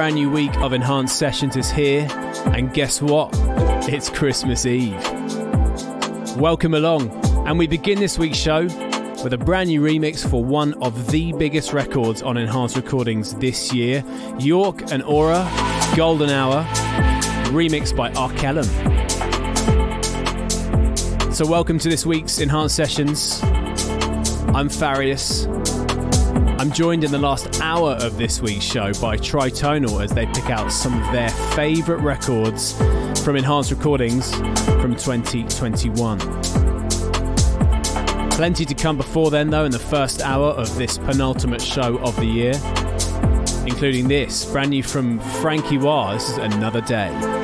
Brand new week of Enhanced Sessions is here, and guess what? It's Christmas Eve. Welcome along, and we begin this week's show with a brand new remix for one of the biggest records on Enhanced Recordings this year York and Aura, Golden Hour, remixed by Arkellum. So, welcome to this week's Enhanced Sessions. I'm Farius. I'm joined in the last hour of this week's show by Tritonal as they pick out some of their favourite records from Enhanced Recordings from 2021. Plenty to come before then, though, in the first hour of this penultimate show of the year, including this brand new from Frankie Wah. This is Another Day.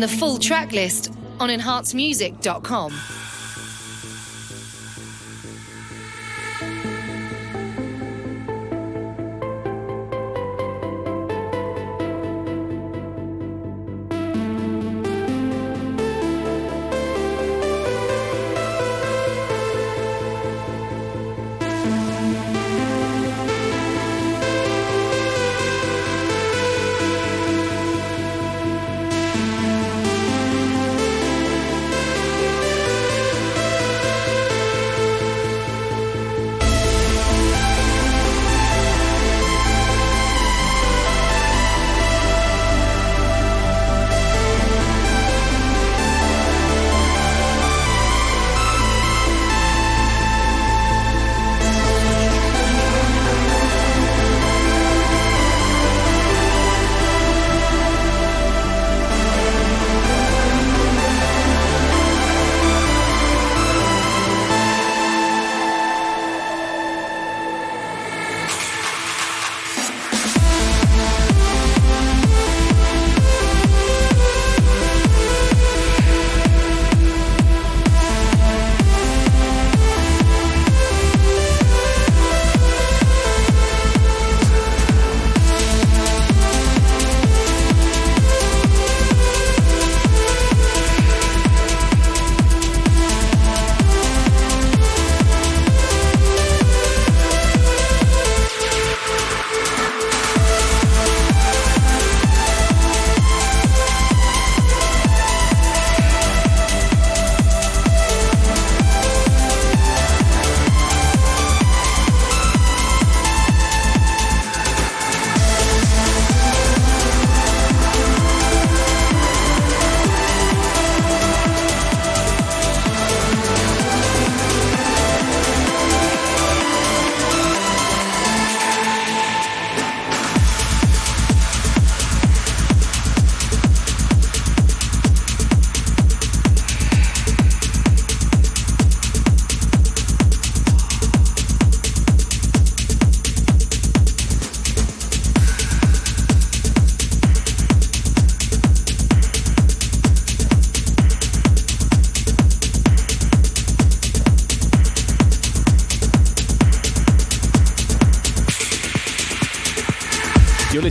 Find the full track list on enhancedmusic.com.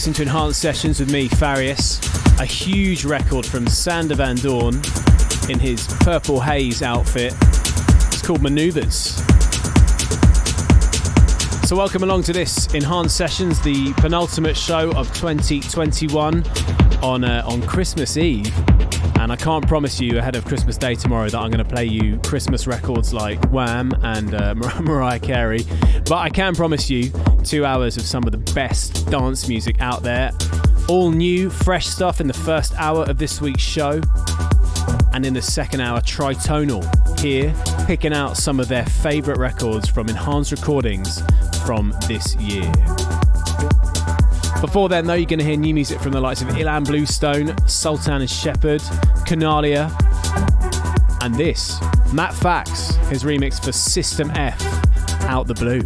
listening to Enhanced Sessions with me, Farius. A huge record from Sander Van Doorn in his Purple Haze outfit. It's called Maneuvers. So, welcome along to this Enhanced Sessions, the penultimate show of 2021 on, uh, on Christmas Eve. And I can't promise you ahead of Christmas Day tomorrow that I'm going to play you Christmas records like Wham and uh, Mar- Mariah Carey. But I can promise you two hours of some of the best dance music out there. All new, fresh stuff in the first hour of this week's show. And in the second hour, Tritonal here, picking out some of their favourite records from Enhanced Recordings from this year. Before then, though, you're going to hear new music from the likes of Ilan Bluestone, Sultan and Shepard, Kanalia, and this, Matt Fax, his remix for System F, Out the Blue.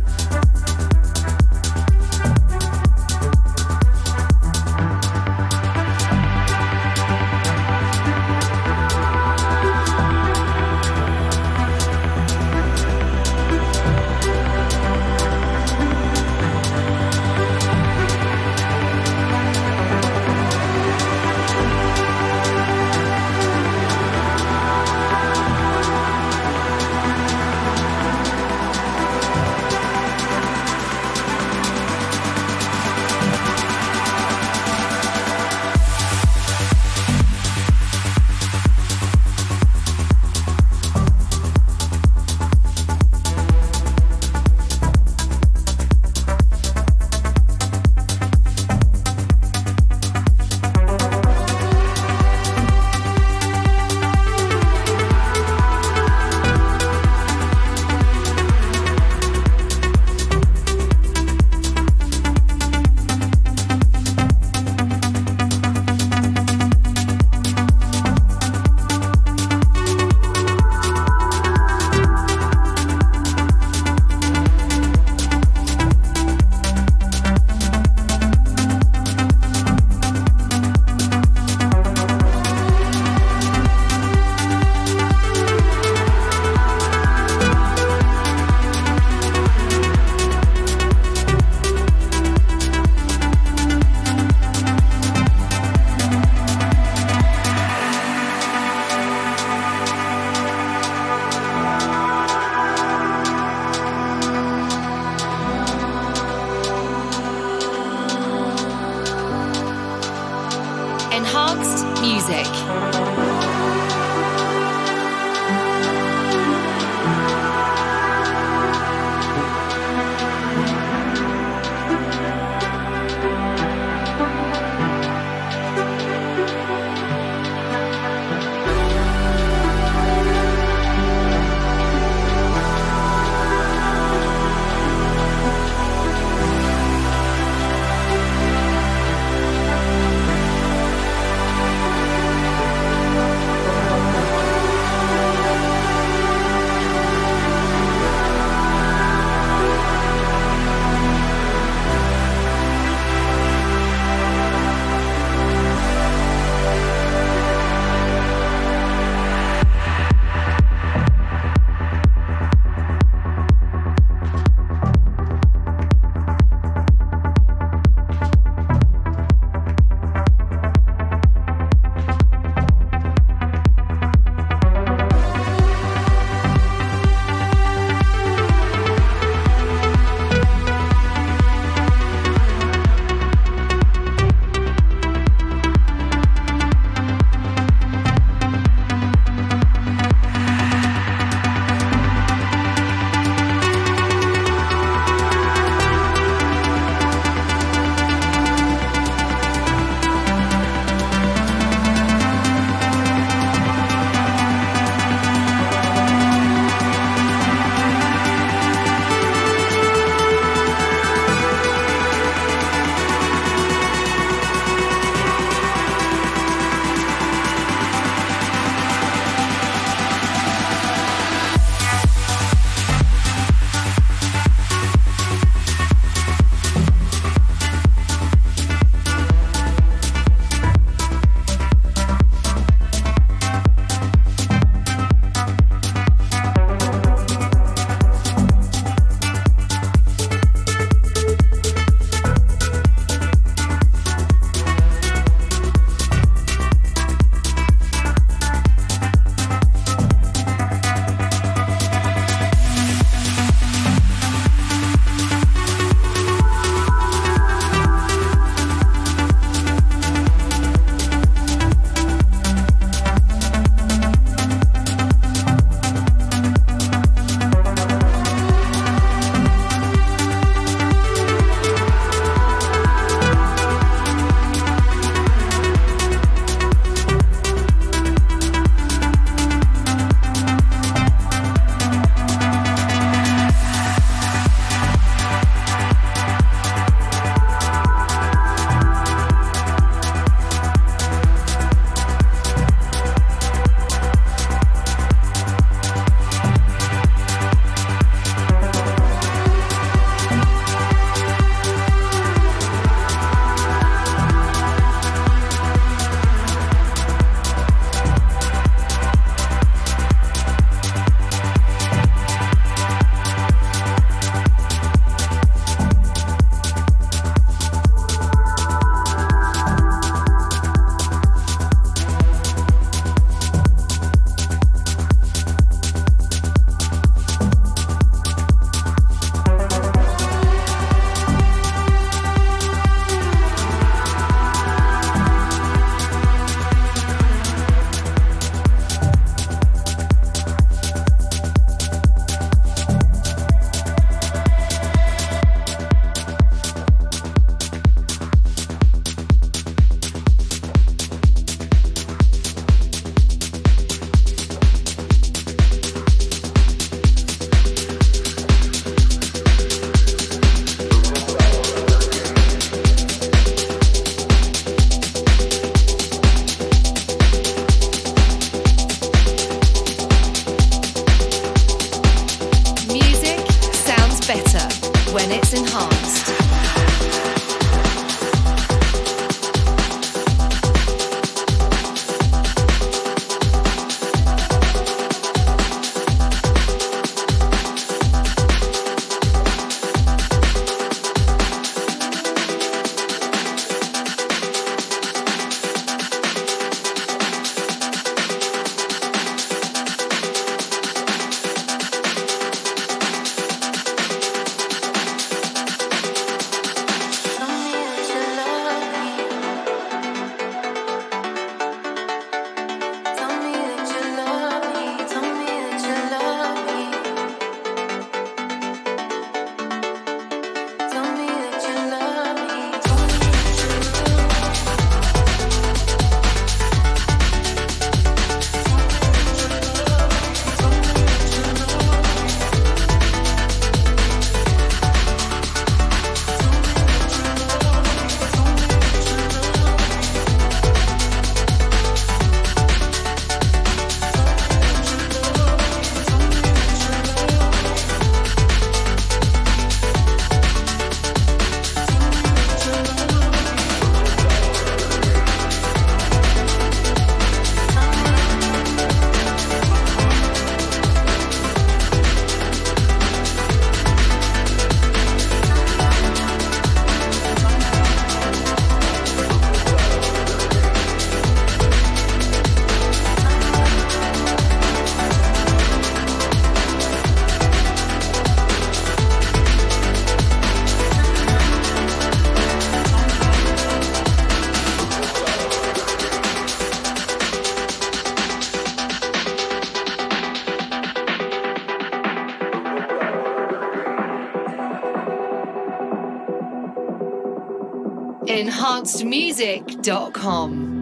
enhancedmusic.com. Tell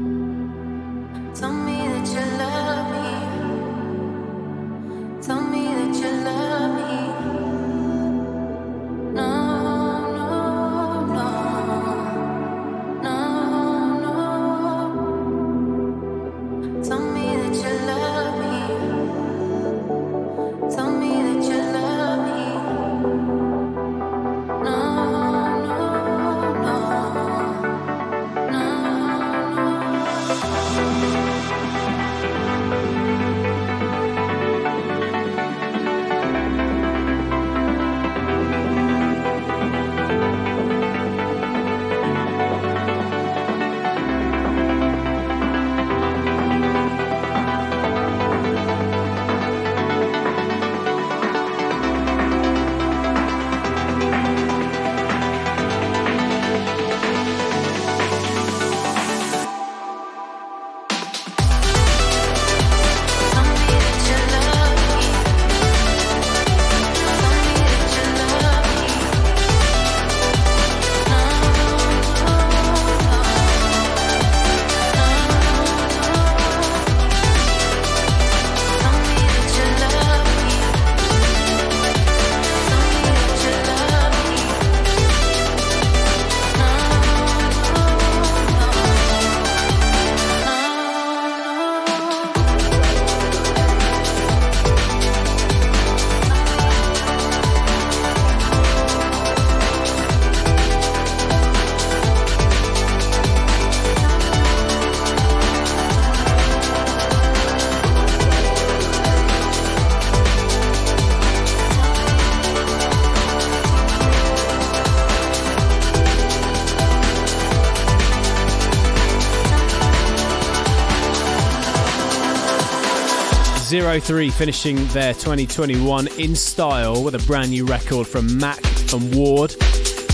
Zero Three finishing their 2021 in style with a brand new record from Mac and Ward,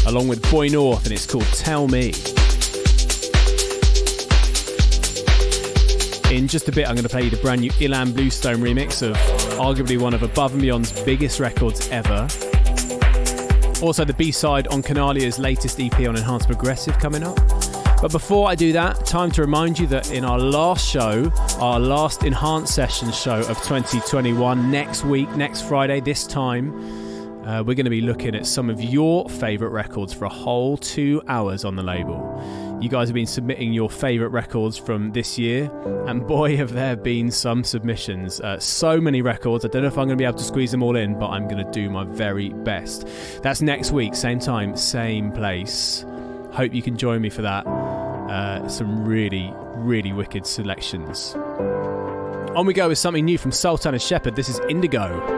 along with Boy North, and it's called Tell Me. In just a bit, I'm going to play you the brand new Ilan Bluestone remix of arguably one of Above and Beyond's biggest records ever. Also, the B side on Canalia's latest EP on Enhanced Progressive coming up. But before I do that, time to remind you that in our last show, our last Enhanced Session show of 2021, next week, next Friday, this time, uh, we're going to be looking at some of your favourite records for a whole two hours on the label. You guys have been submitting your favourite records from this year, and boy, have there been some submissions. Uh, so many records. I don't know if I'm going to be able to squeeze them all in, but I'm going to do my very best. That's next week, same time, same place. Hope you can join me for that. Uh, some really, really wicked selections. On we go with something new from Sultan and Shepard. This is Indigo.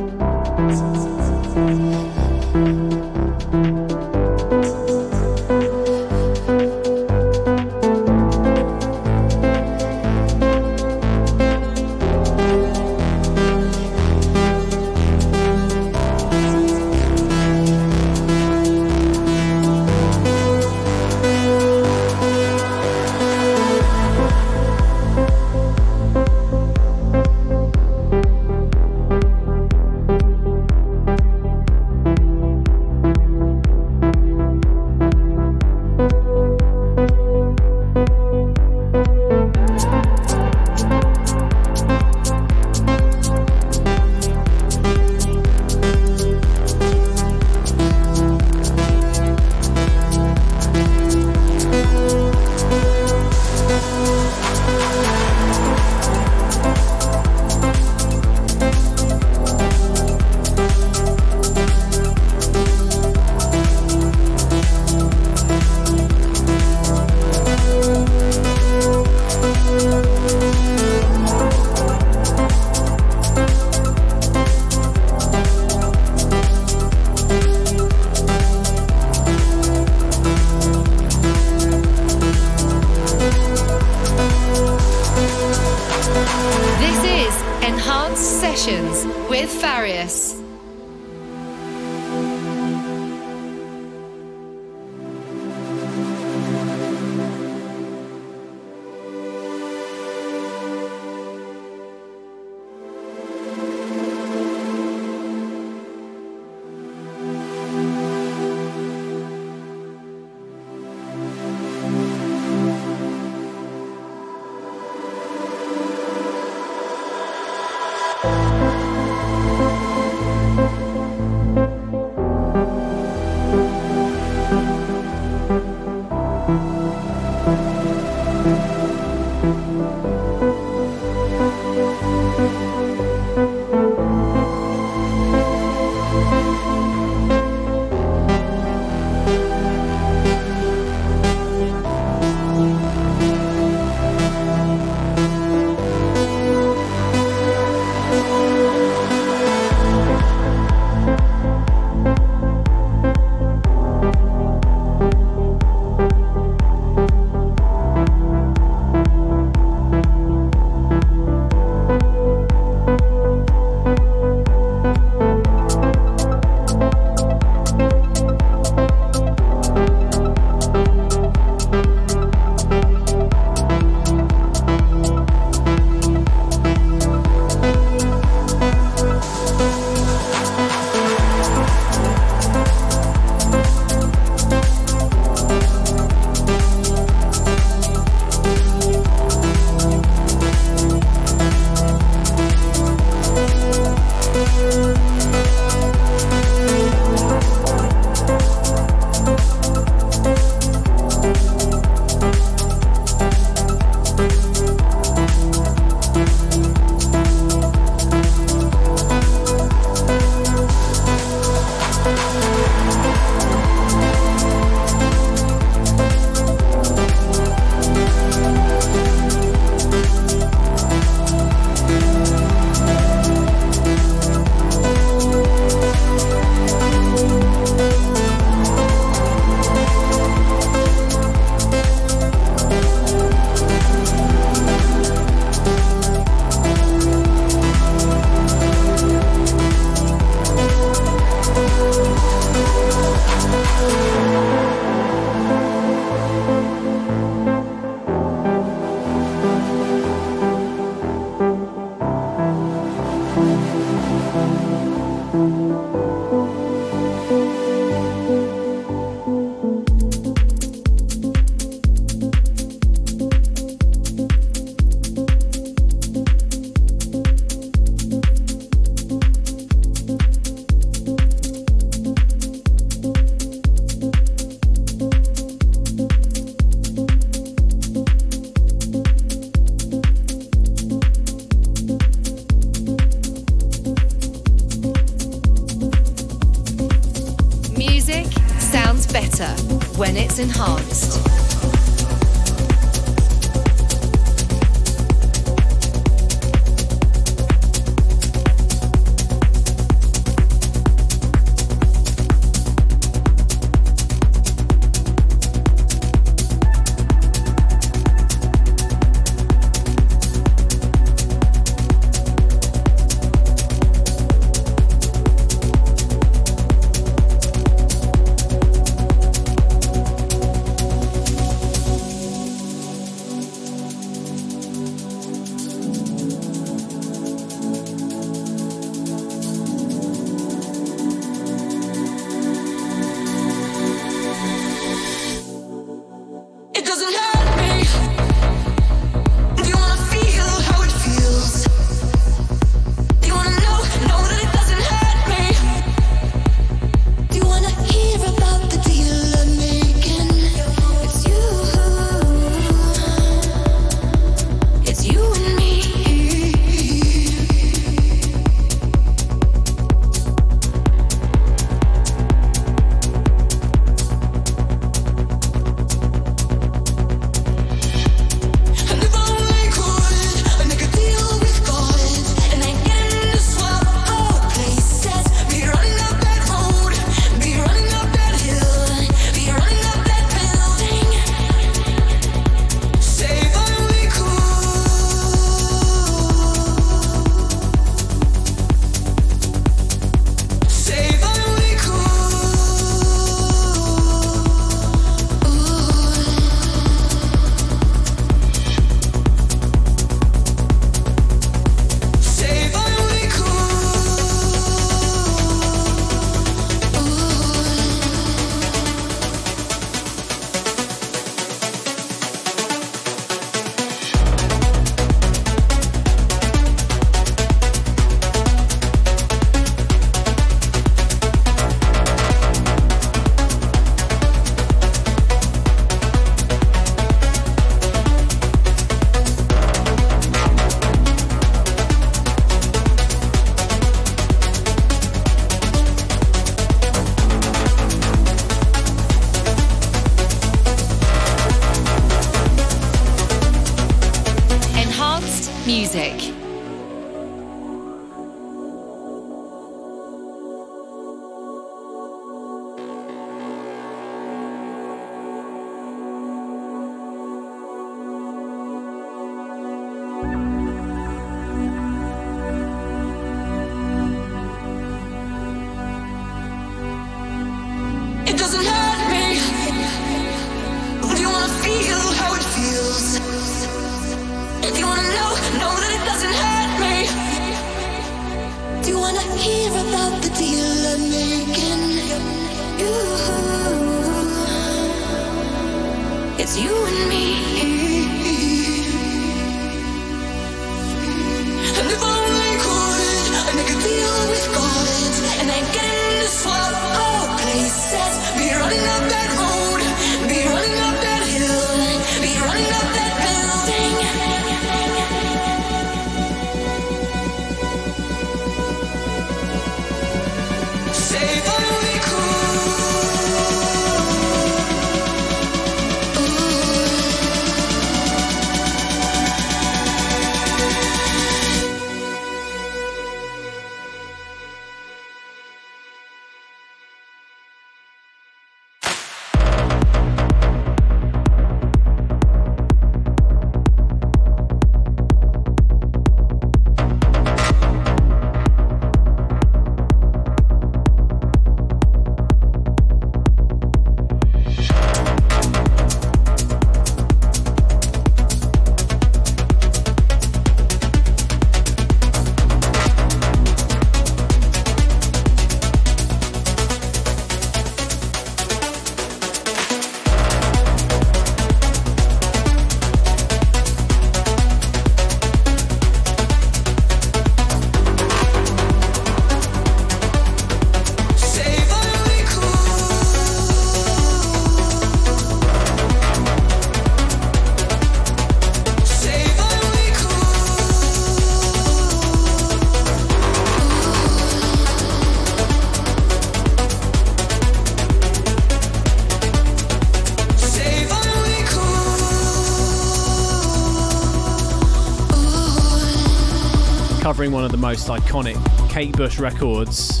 One of the most iconic Kate Bush records.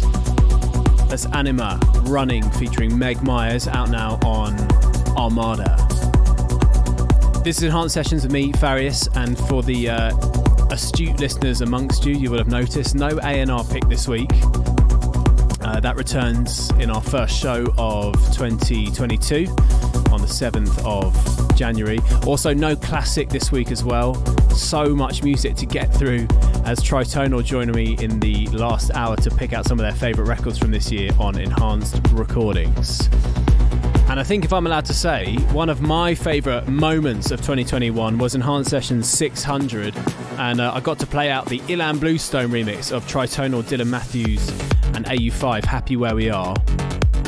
That's Anima Running featuring Meg Myers out now on Armada. This is Enhanced Sessions with me, Farius, and for the uh, astute listeners amongst you, you will have noticed no A&R pick this week. Uh, that returns in our first show of 2022 on the 7th of January. Also, no classic this week as well. So much music to get through as Tritonal join me in the last hour to pick out some of their favourite records from this year on Enhanced Recordings. And I think if I'm allowed to say, one of my favourite moments of 2021 was Enhanced Session 600, and uh, I got to play out the Ilan Bluestone remix of Tritonal Dylan Matthews and AU5 Happy Where We Are.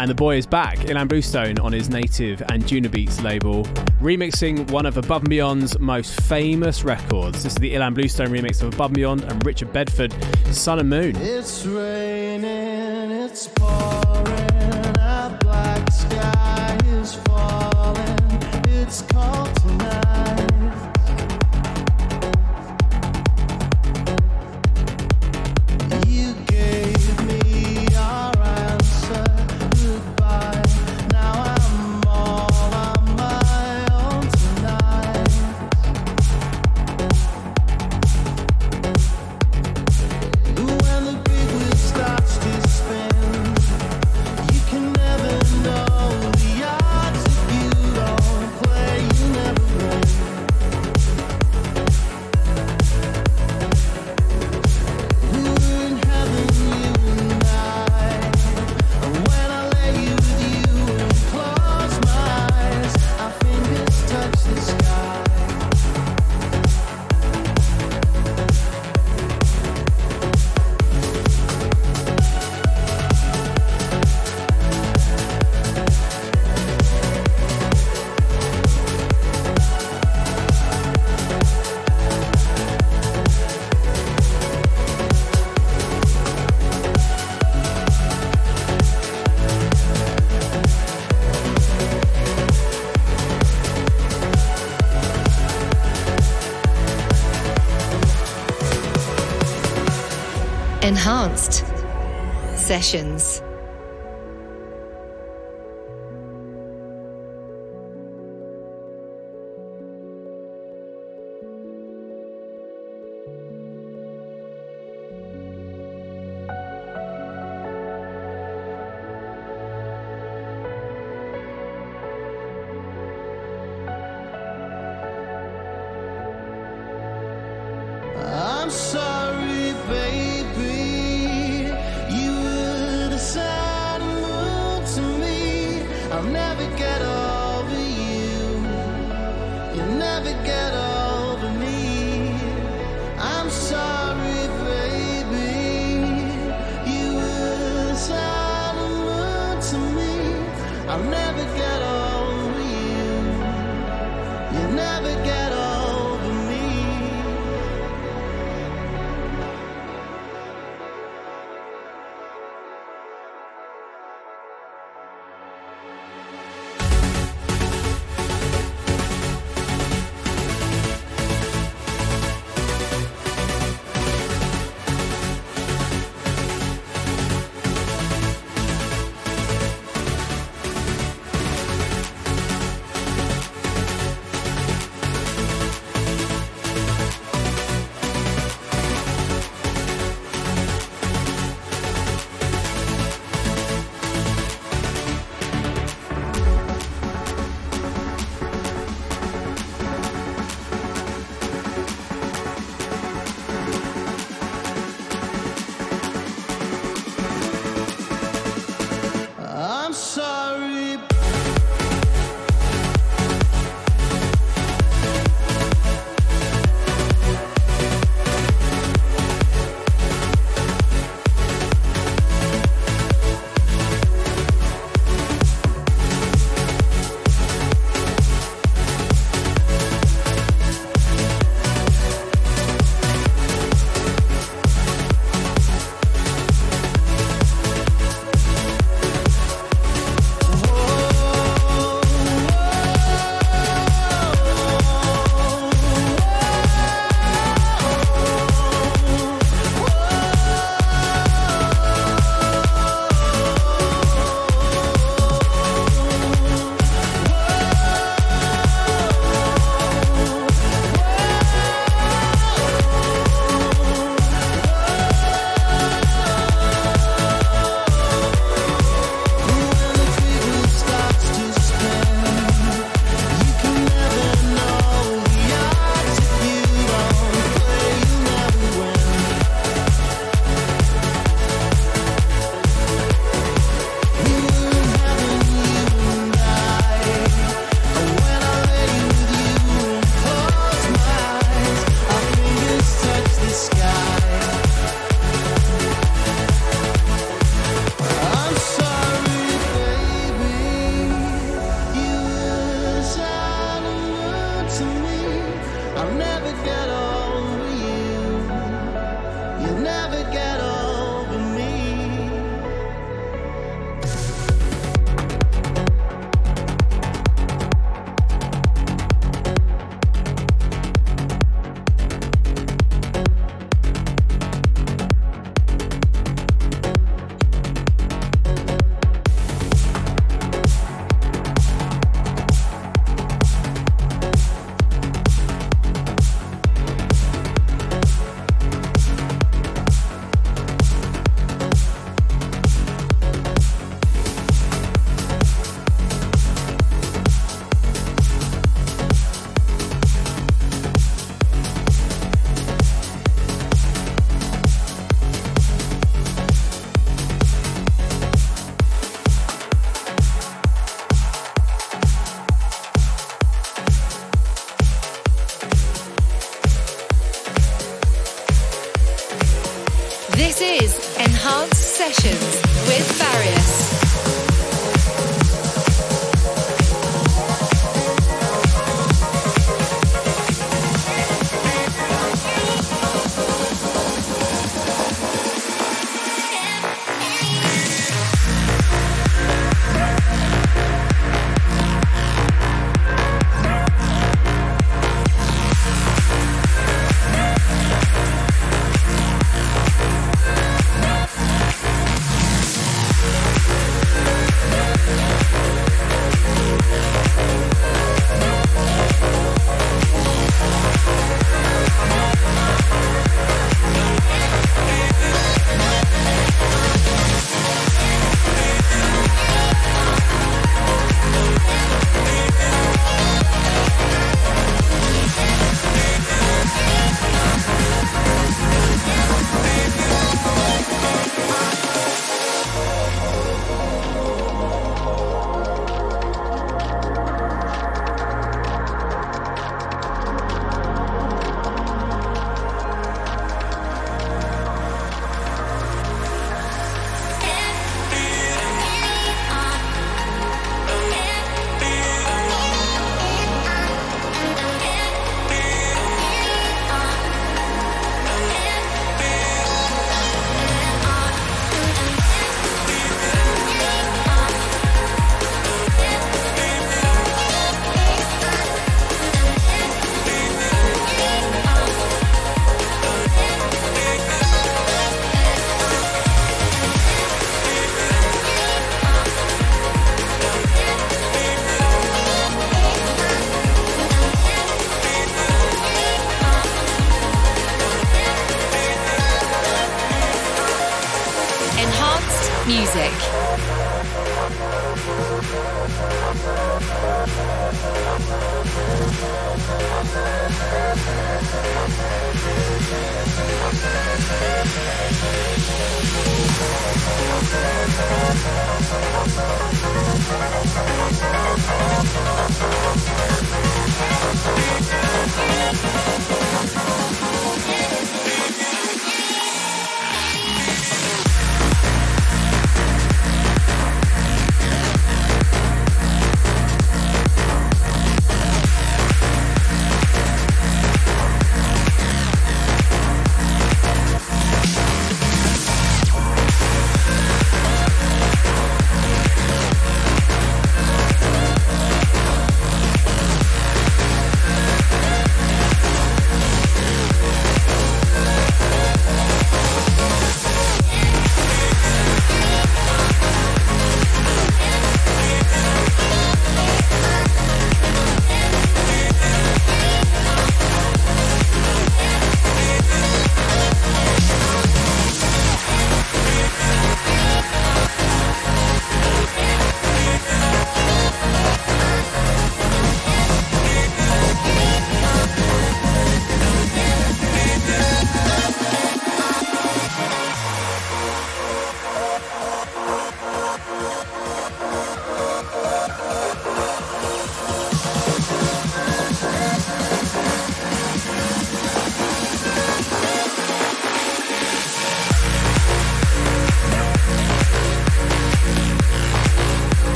And the boy is back, Ilan Bluestone, on his native Anjunabeats label, remixing one of Above and Beyond's most famous records. This is the Ilan Bluestone remix of Above and Beyond and Richard Bedford, Sun and Moon. Enhanced Sessions.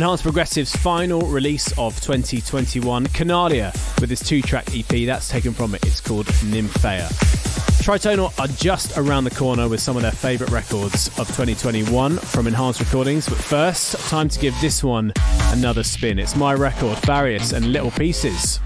Enhanced Progressive's final release of 2021, Canadia, with his two track EP that's taken from it. It's called Nymphea. Tritonal are just around the corner with some of their favourite records of 2021 from Enhanced Recordings, but first, time to give this one another spin. It's my record, Farius and Little Pieces.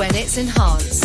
When it's enhanced.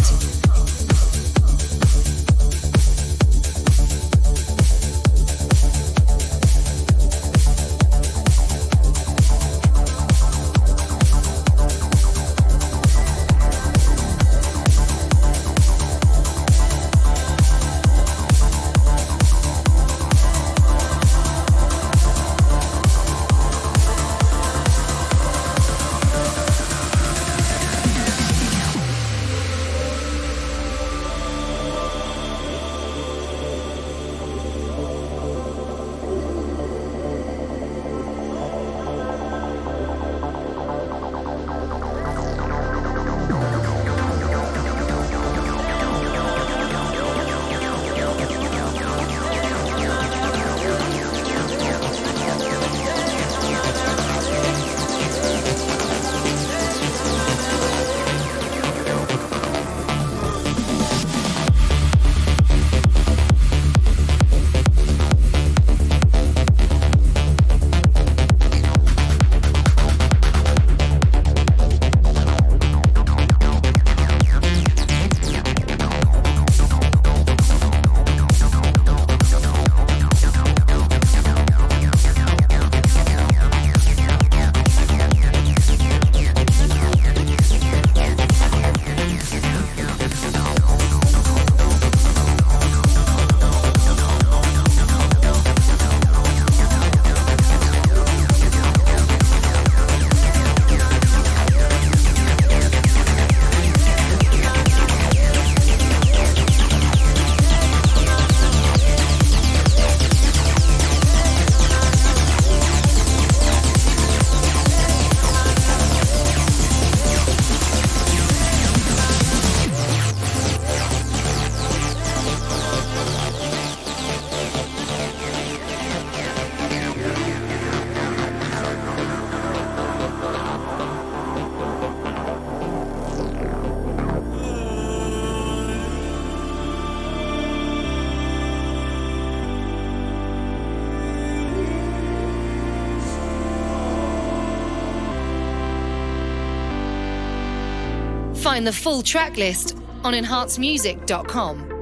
Find the full track list on enhancedmusic.com.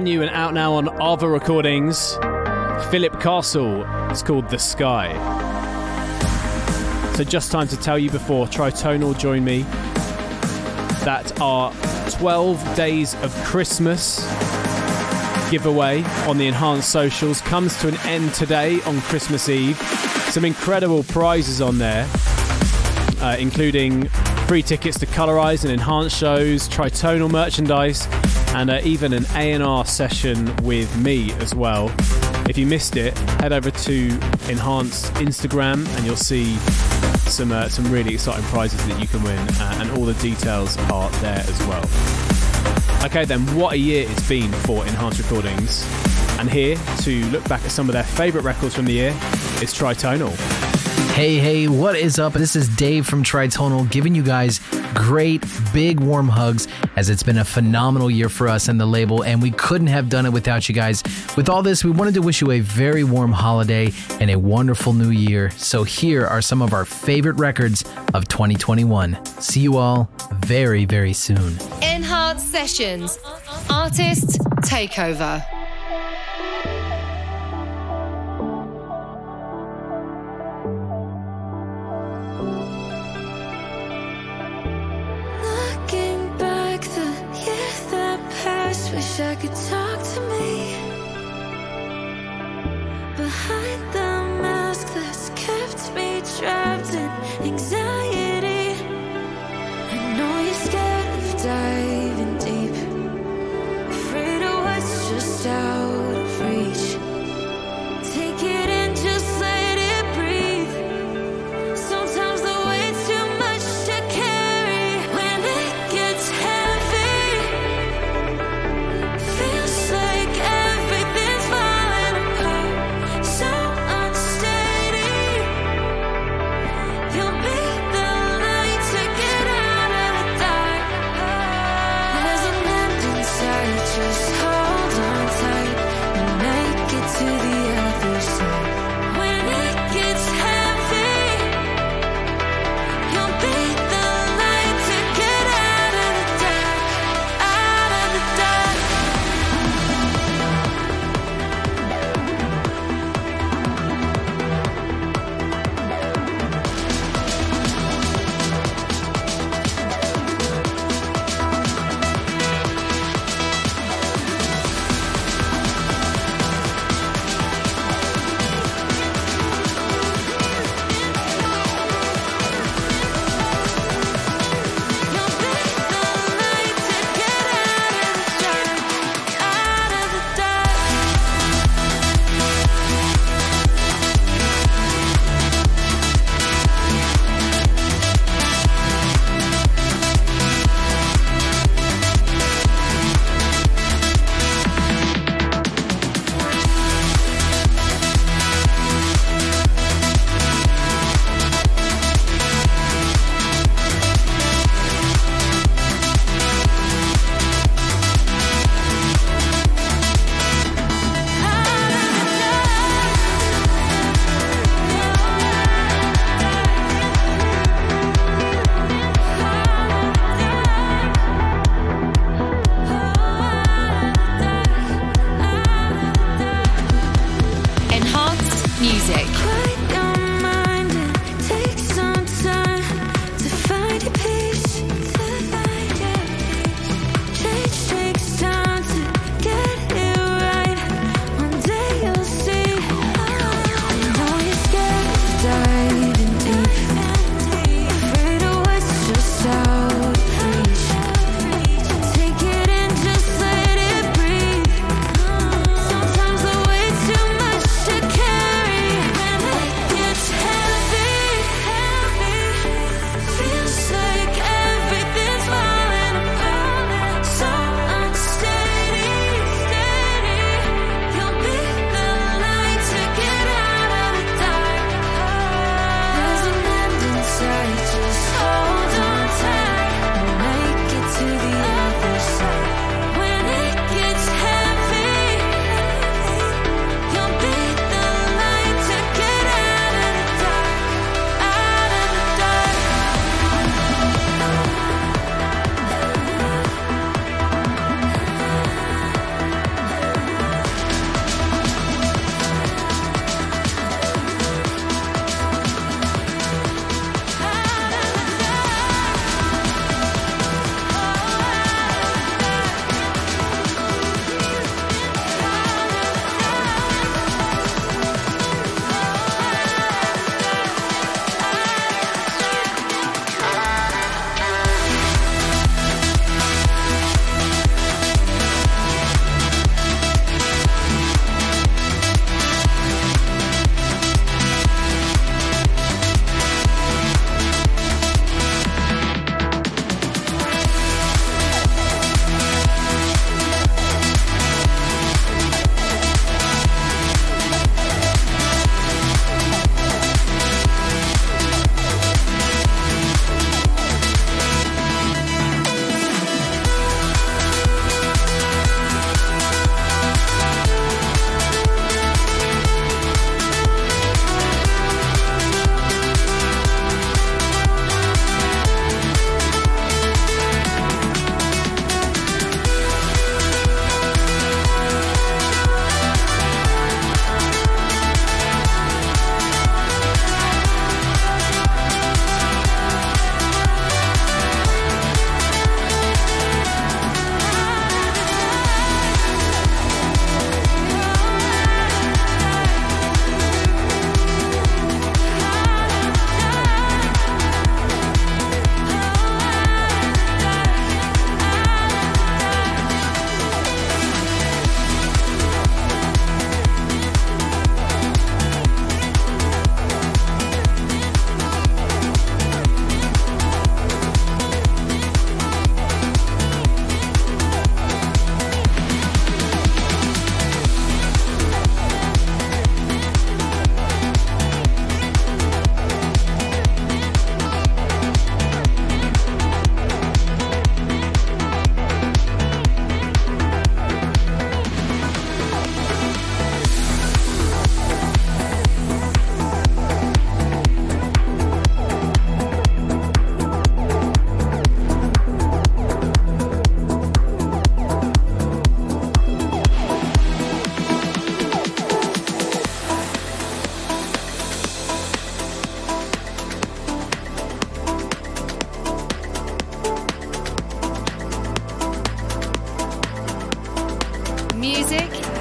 Brand new and out now on Ava Recordings. Philip Castle. It's called The Sky. So just time to tell you before Tritonal join me that our 12 days of Christmas giveaway on the enhanced socials comes to an end today on Christmas Eve. Some incredible prizes on there, uh, including free tickets to Colorize and enhanced shows, Tritonal merchandise, and uh, even an A&R session with me as well. If you missed it, head over to Enhanced Instagram and you'll see some uh, some really exciting prizes that you can win, uh, and all the details are there as well. Okay, then, what a year it's been for Enhanced Recordings. And here to look back at some of their favourite records from the year is Tritonal. Hey, hey, what is up? This is Dave from Tritonal giving you guys great, big, warm hugs as it's been a phenomenal year for us and the label, and we couldn't have done it without you guys. With all this, we wanted to wish you a very warm holiday and a wonderful new year. So, here are some of our favorite records of 2021. See you all very, very soon. Enhanced Sessions. Artist Takeover. I could talk to me. Behind the mask that's kept me trapped in anxiety. I know you're scared of diving deep, afraid of what's just out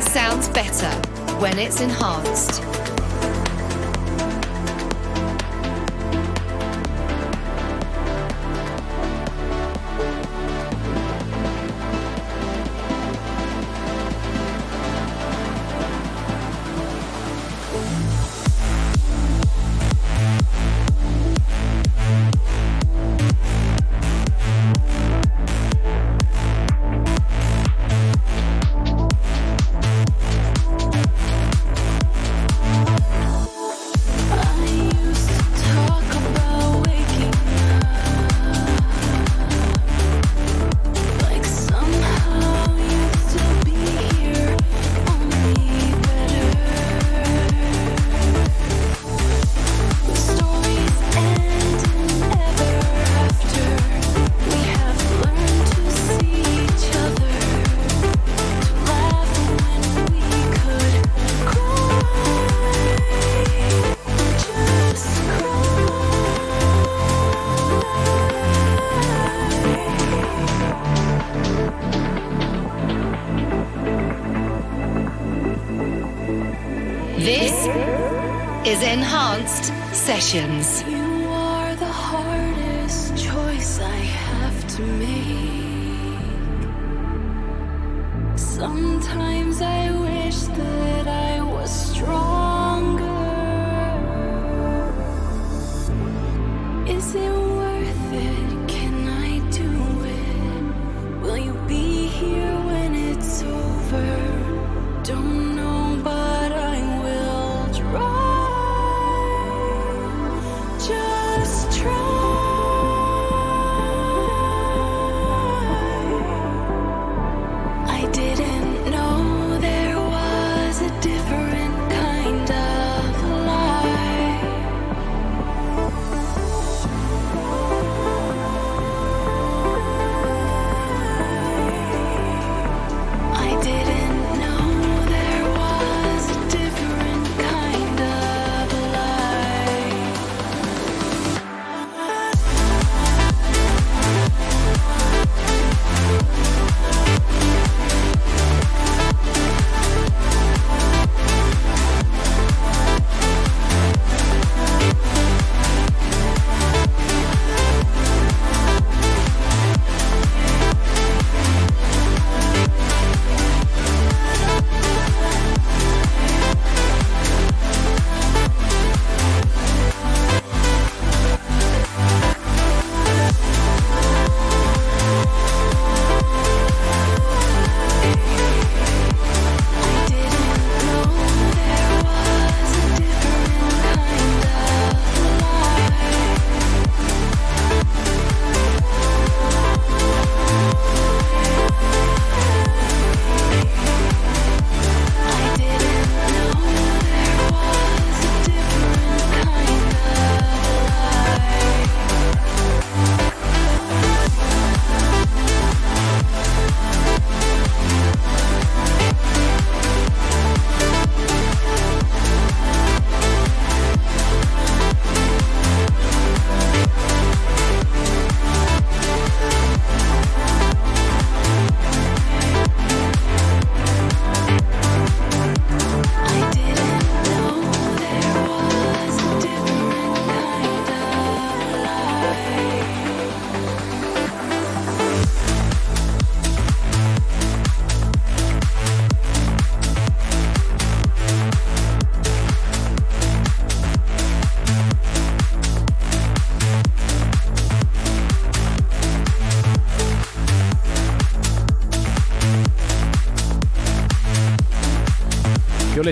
sounds better when it's enhanced.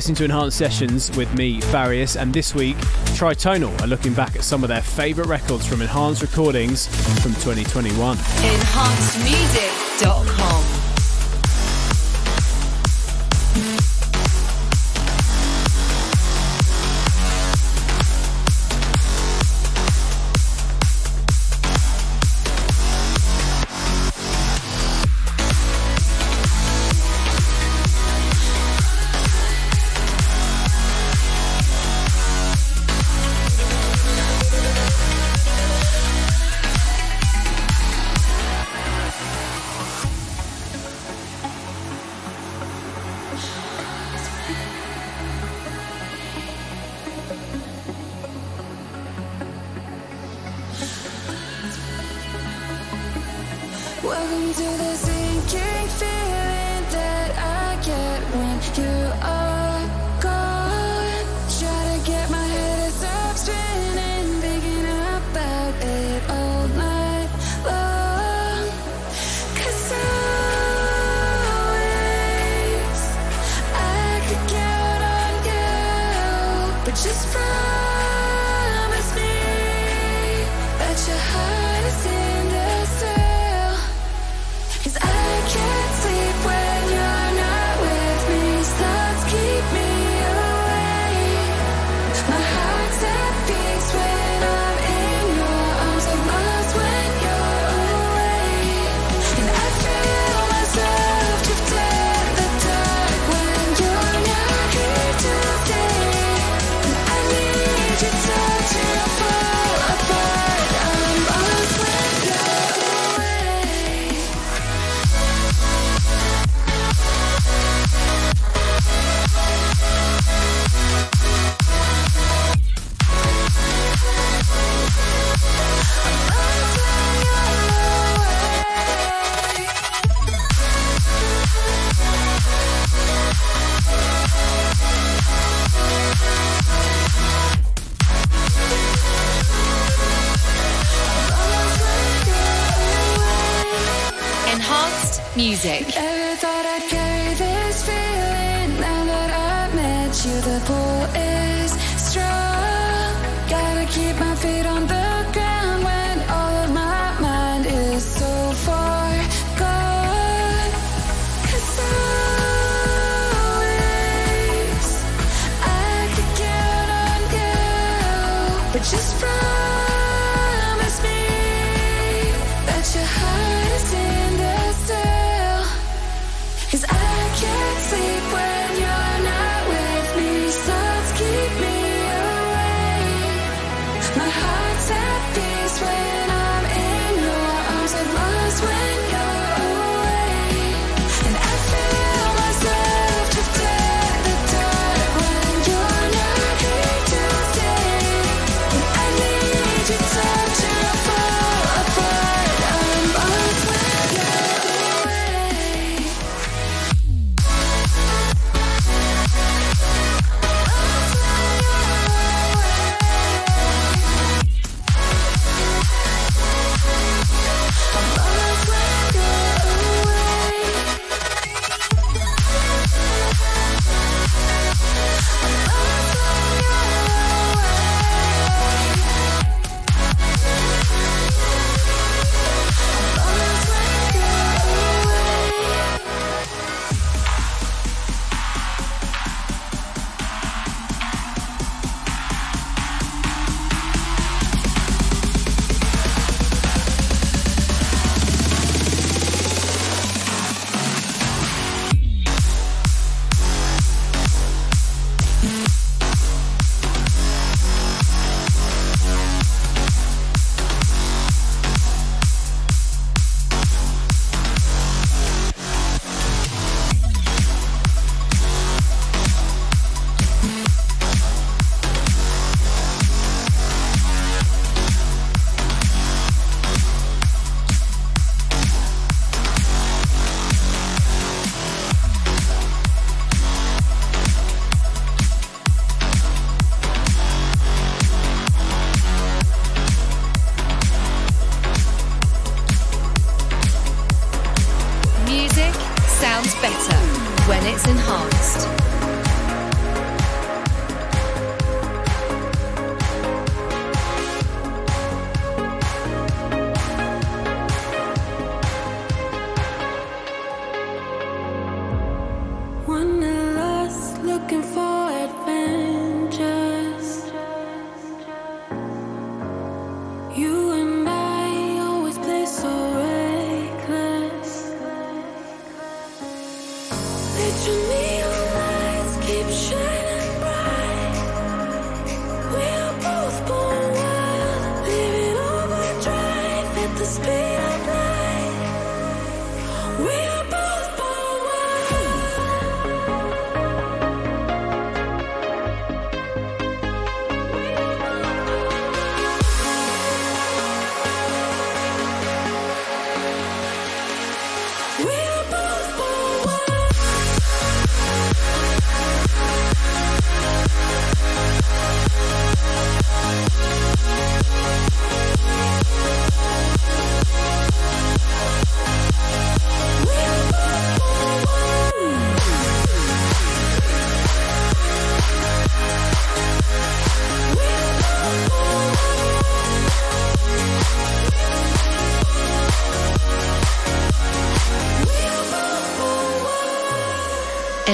listening to Enhanced Sessions with me, Farius, and this week, Tritonal are looking back at some of their favourite records from Enhanced Recordings from 2021. EnhancedMusic.com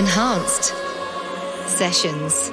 Enhanced Sessions.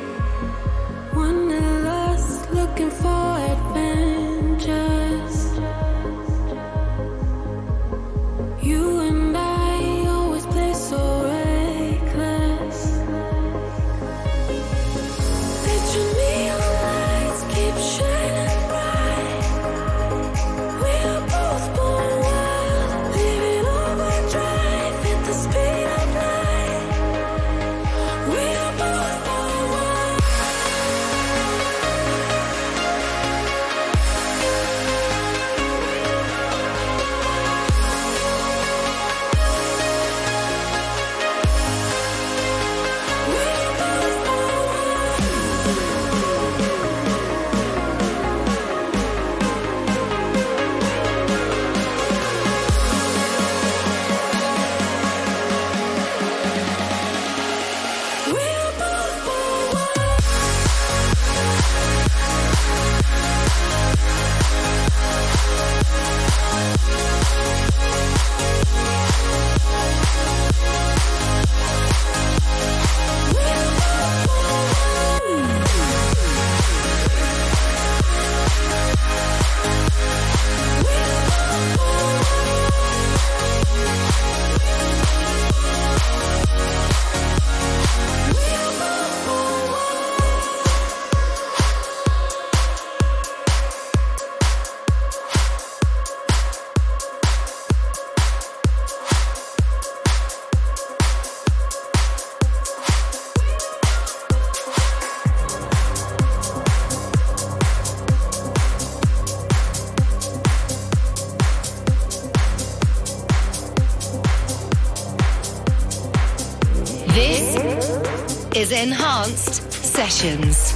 Sessions.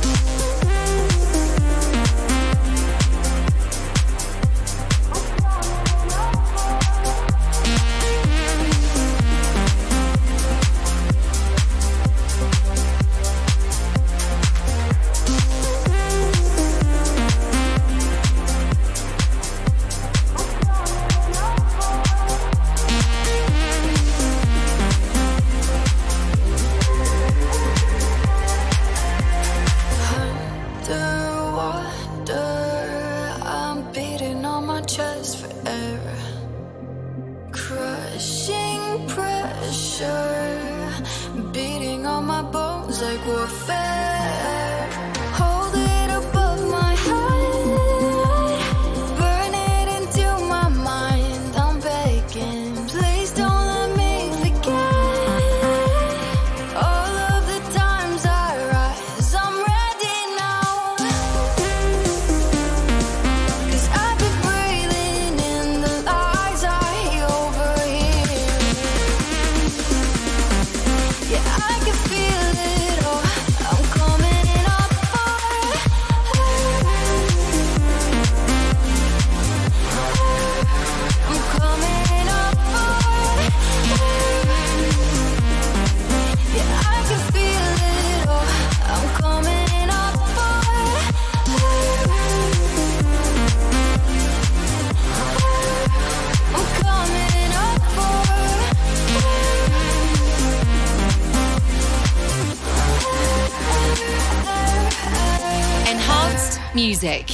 Music.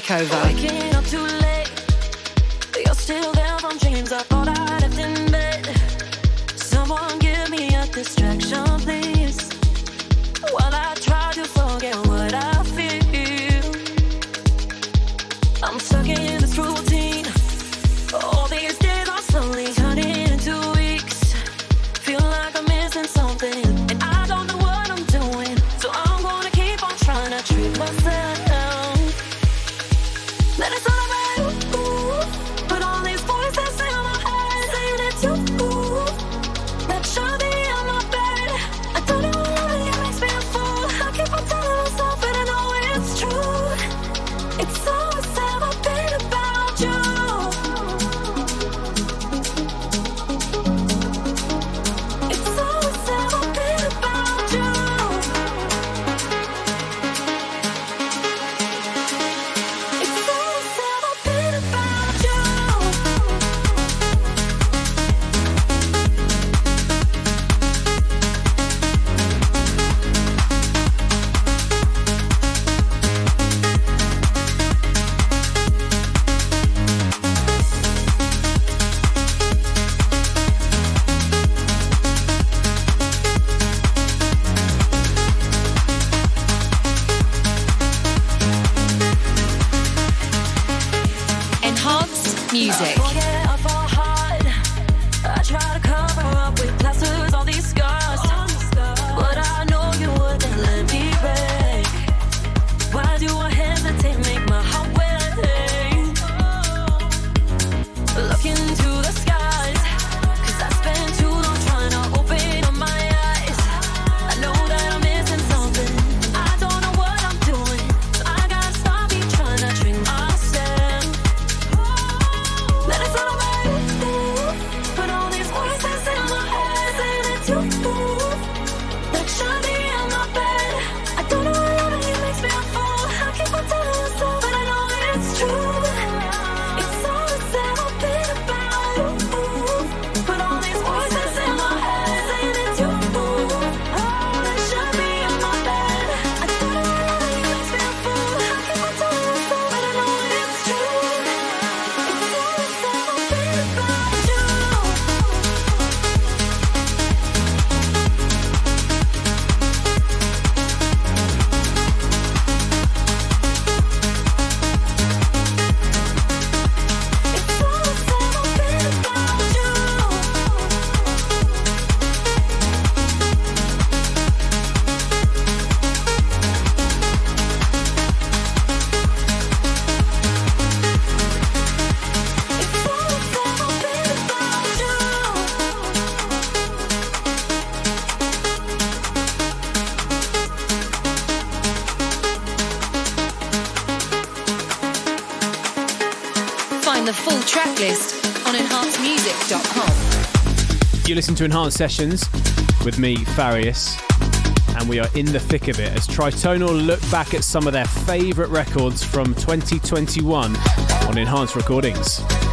takeover. to Enhanced Sessions with me, Farius, and we are in the thick of it as Tritonal look back at some of their favourite records from 2021 on Enhanced Recordings.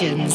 Sessions.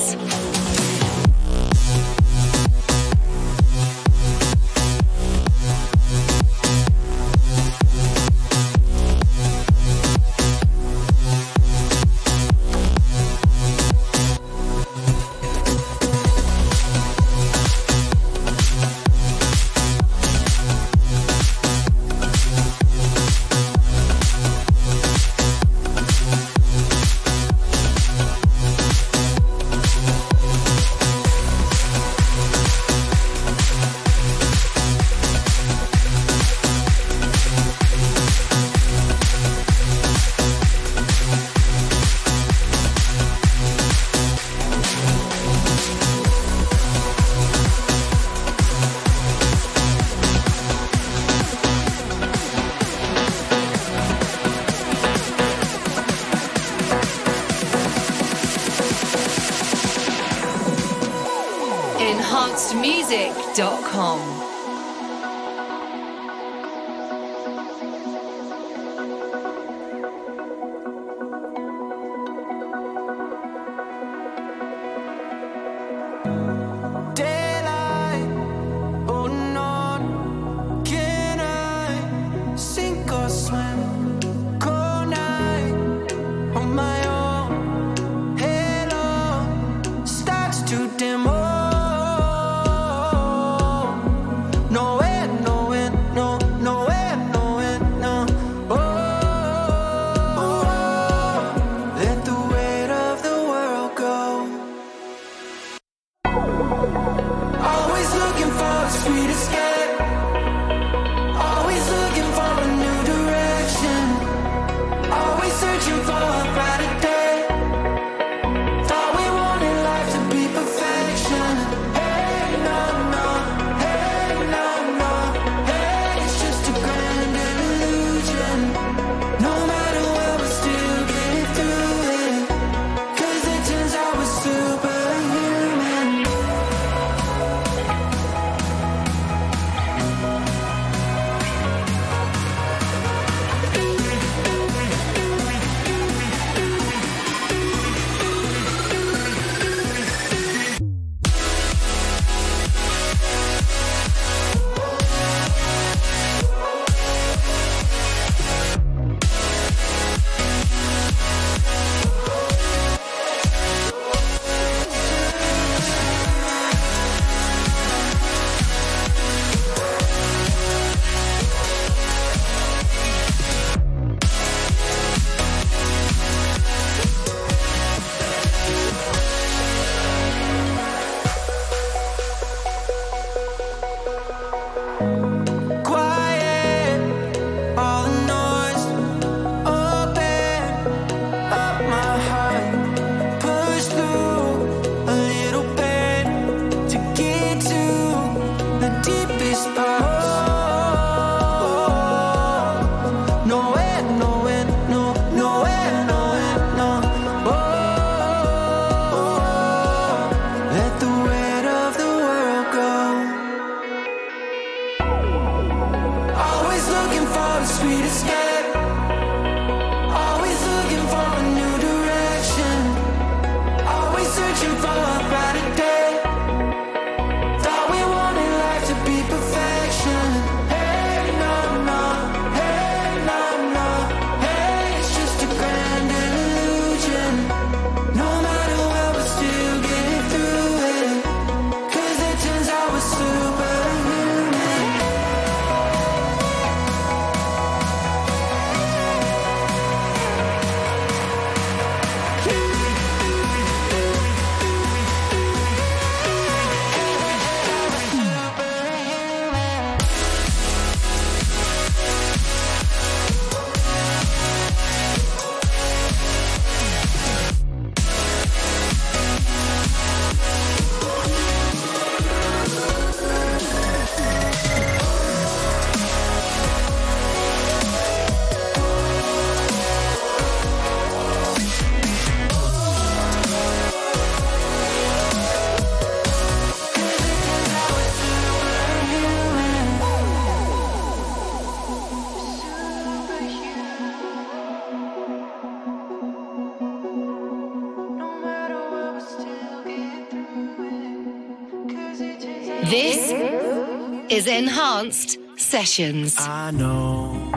is Enhanced Sessions. I know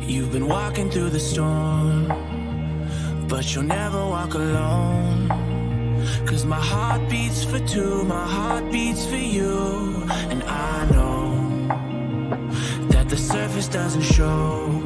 you've been walking through the storm, but you'll never walk alone. Cause my heart beats for two, my heart beats for you. And I know that the surface doesn't show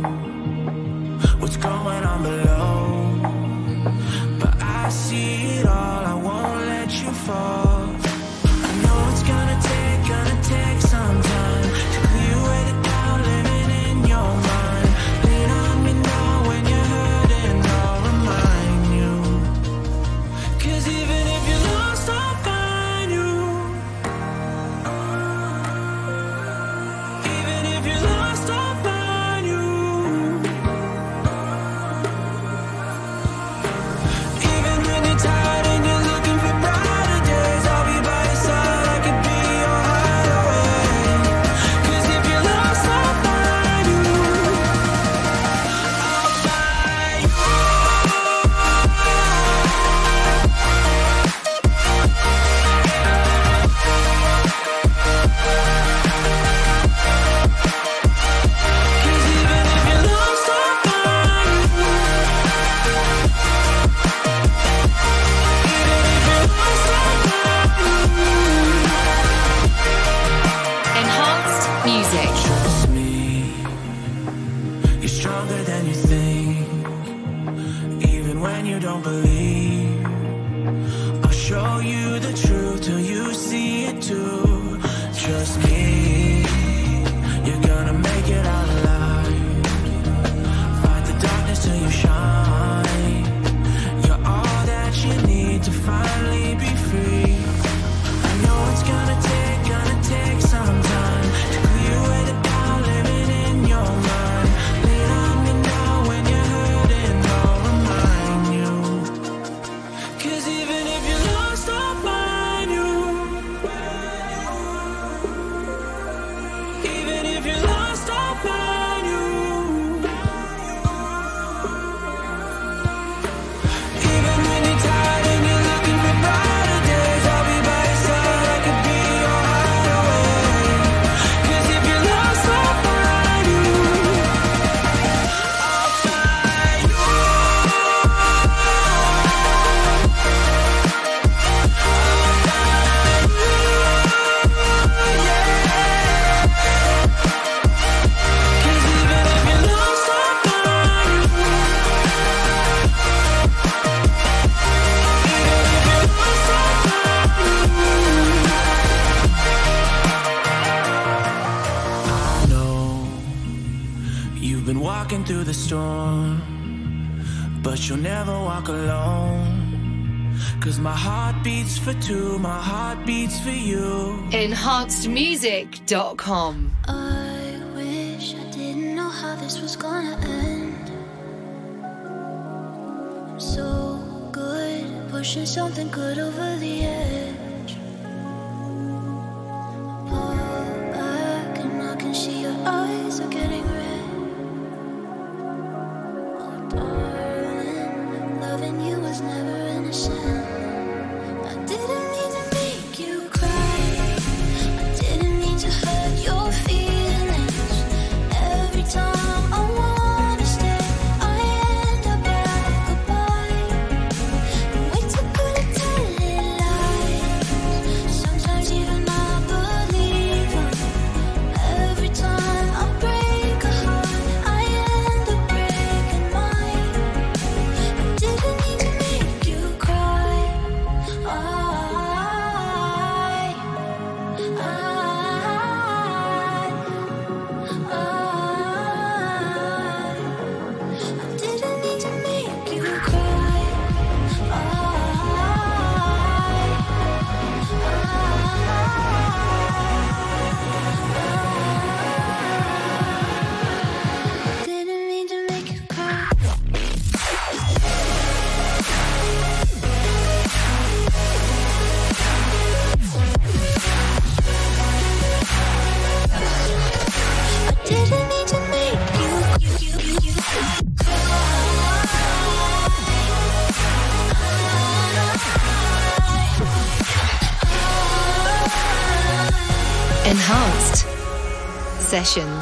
through the storm, but you'll never walk alone. Cause my heart beats for two, my heart beats for you. Enhancedmusic.com sessions.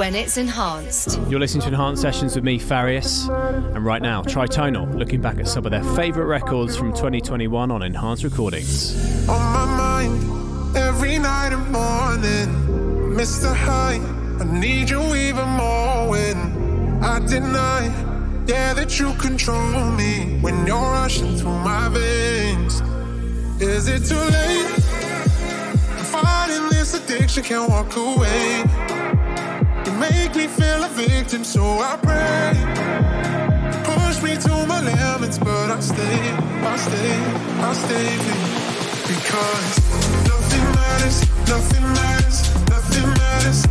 when it's enhanced. You're listening to Enhanced Sessions with me, Farius, and right now, Tritonal, looking back at some of their favourite records from 2021 on Enhanced Recordings. On my mind, every night and morning, Mr. High, I need you even more when I deny. Yeah, that you control me when you're rushing through my veins. Is it too late? I'm fighting this addiction, can't walk away feel a victim, so I pray. Push me to my limits, but I stay, I stay, I stay Because nothing matters, nothing matters, nothing matters.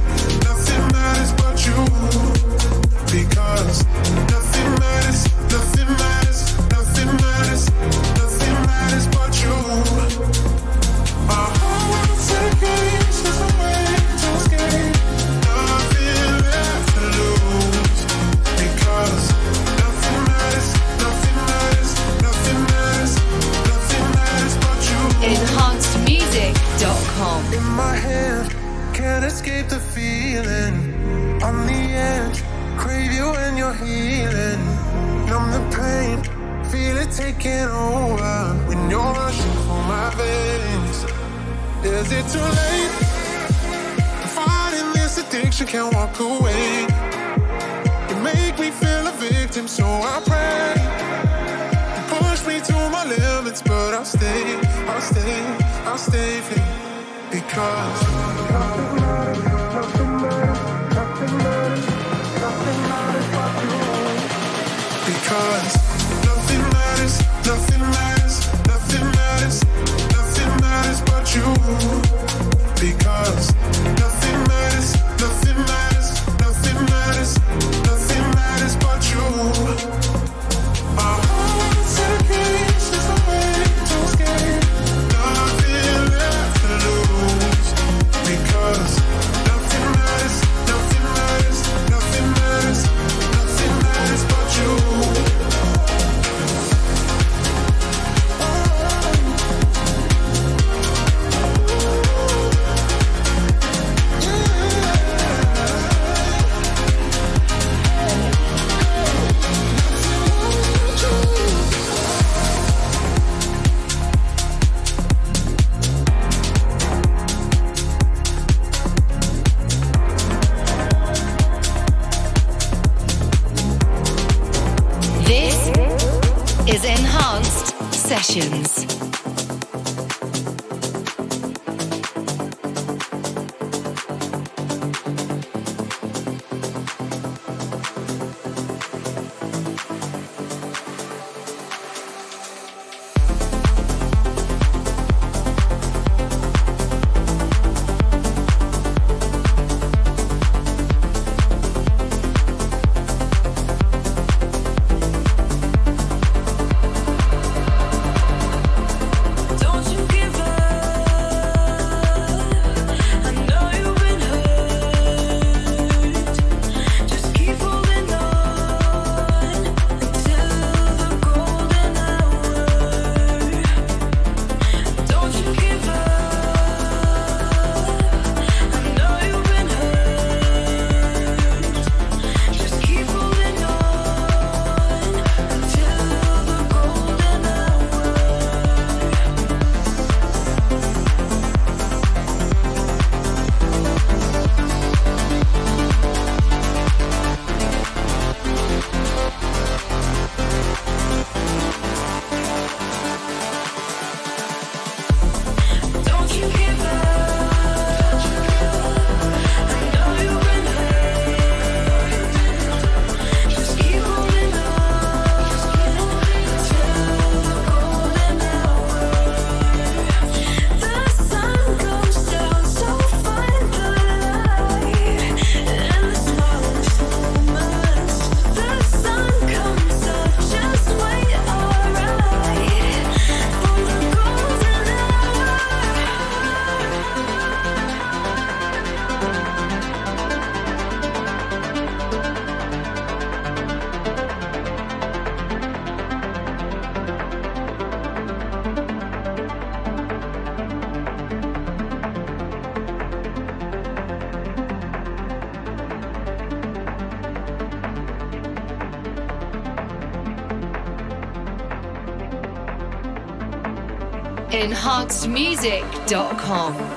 enhancedmusic.com.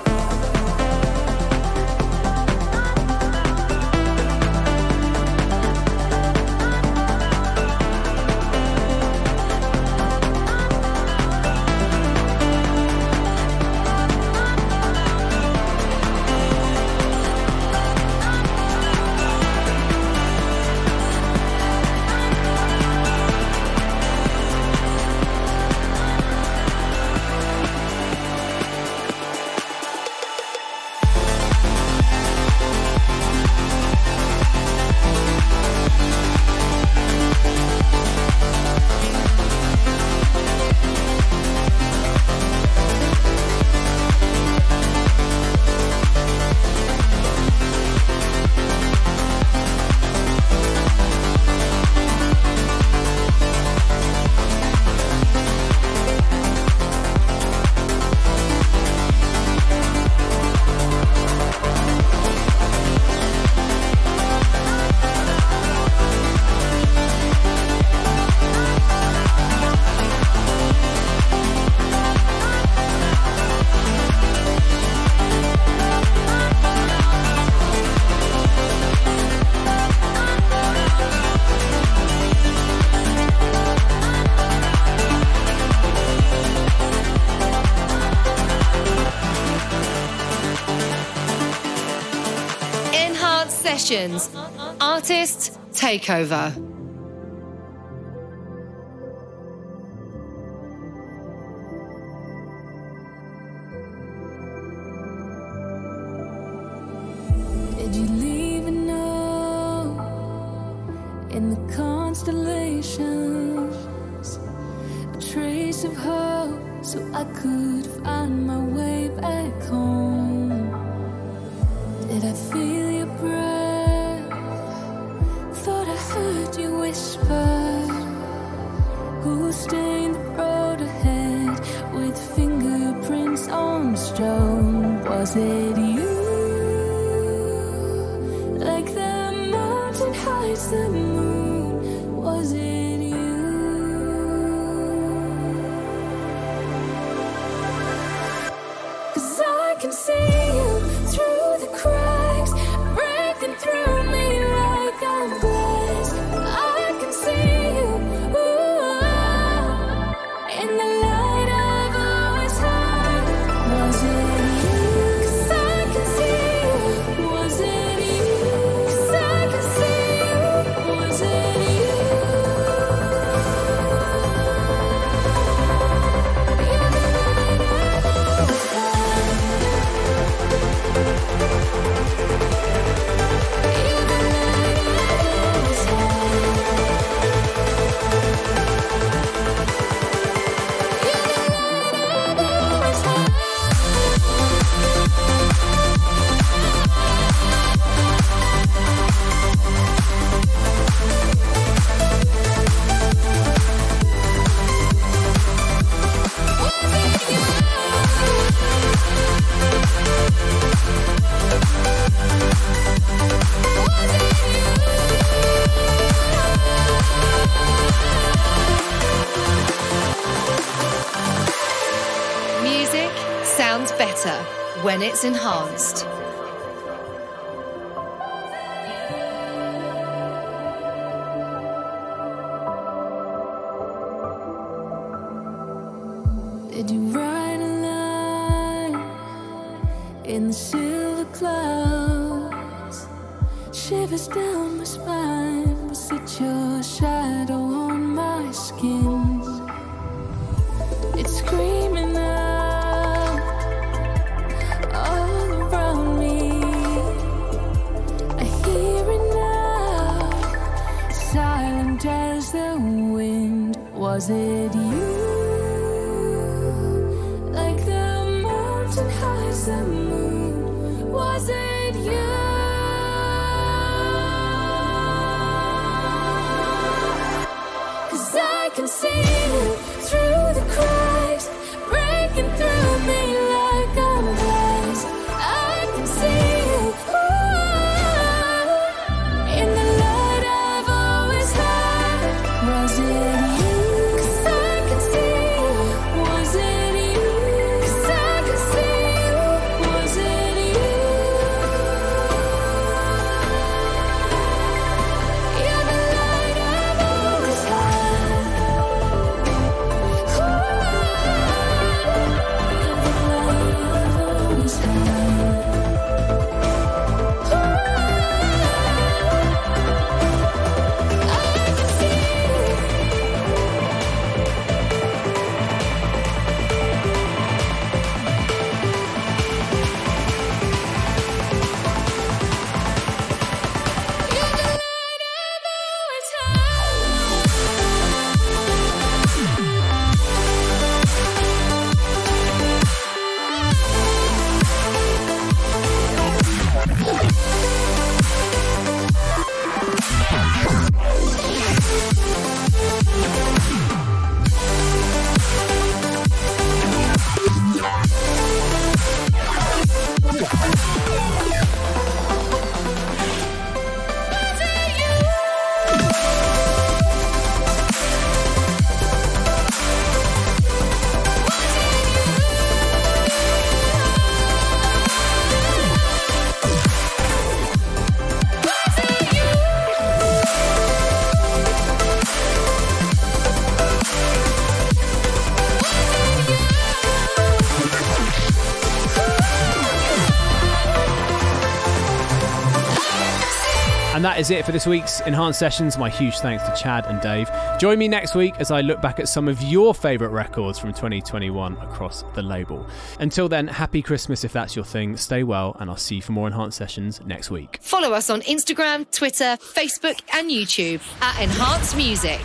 Takeover. When that is it for this week's Enhanced Sessions. My huge thanks to Chad and Dave. Join me next week as I look back at some of your favourite records from 2021 across the label. Until then, happy Christmas if that's your thing. Stay well, and I'll see you for more Enhanced Sessions next week. Follow us on Instagram, Twitter, Facebook, and YouTube at Enhanced Music.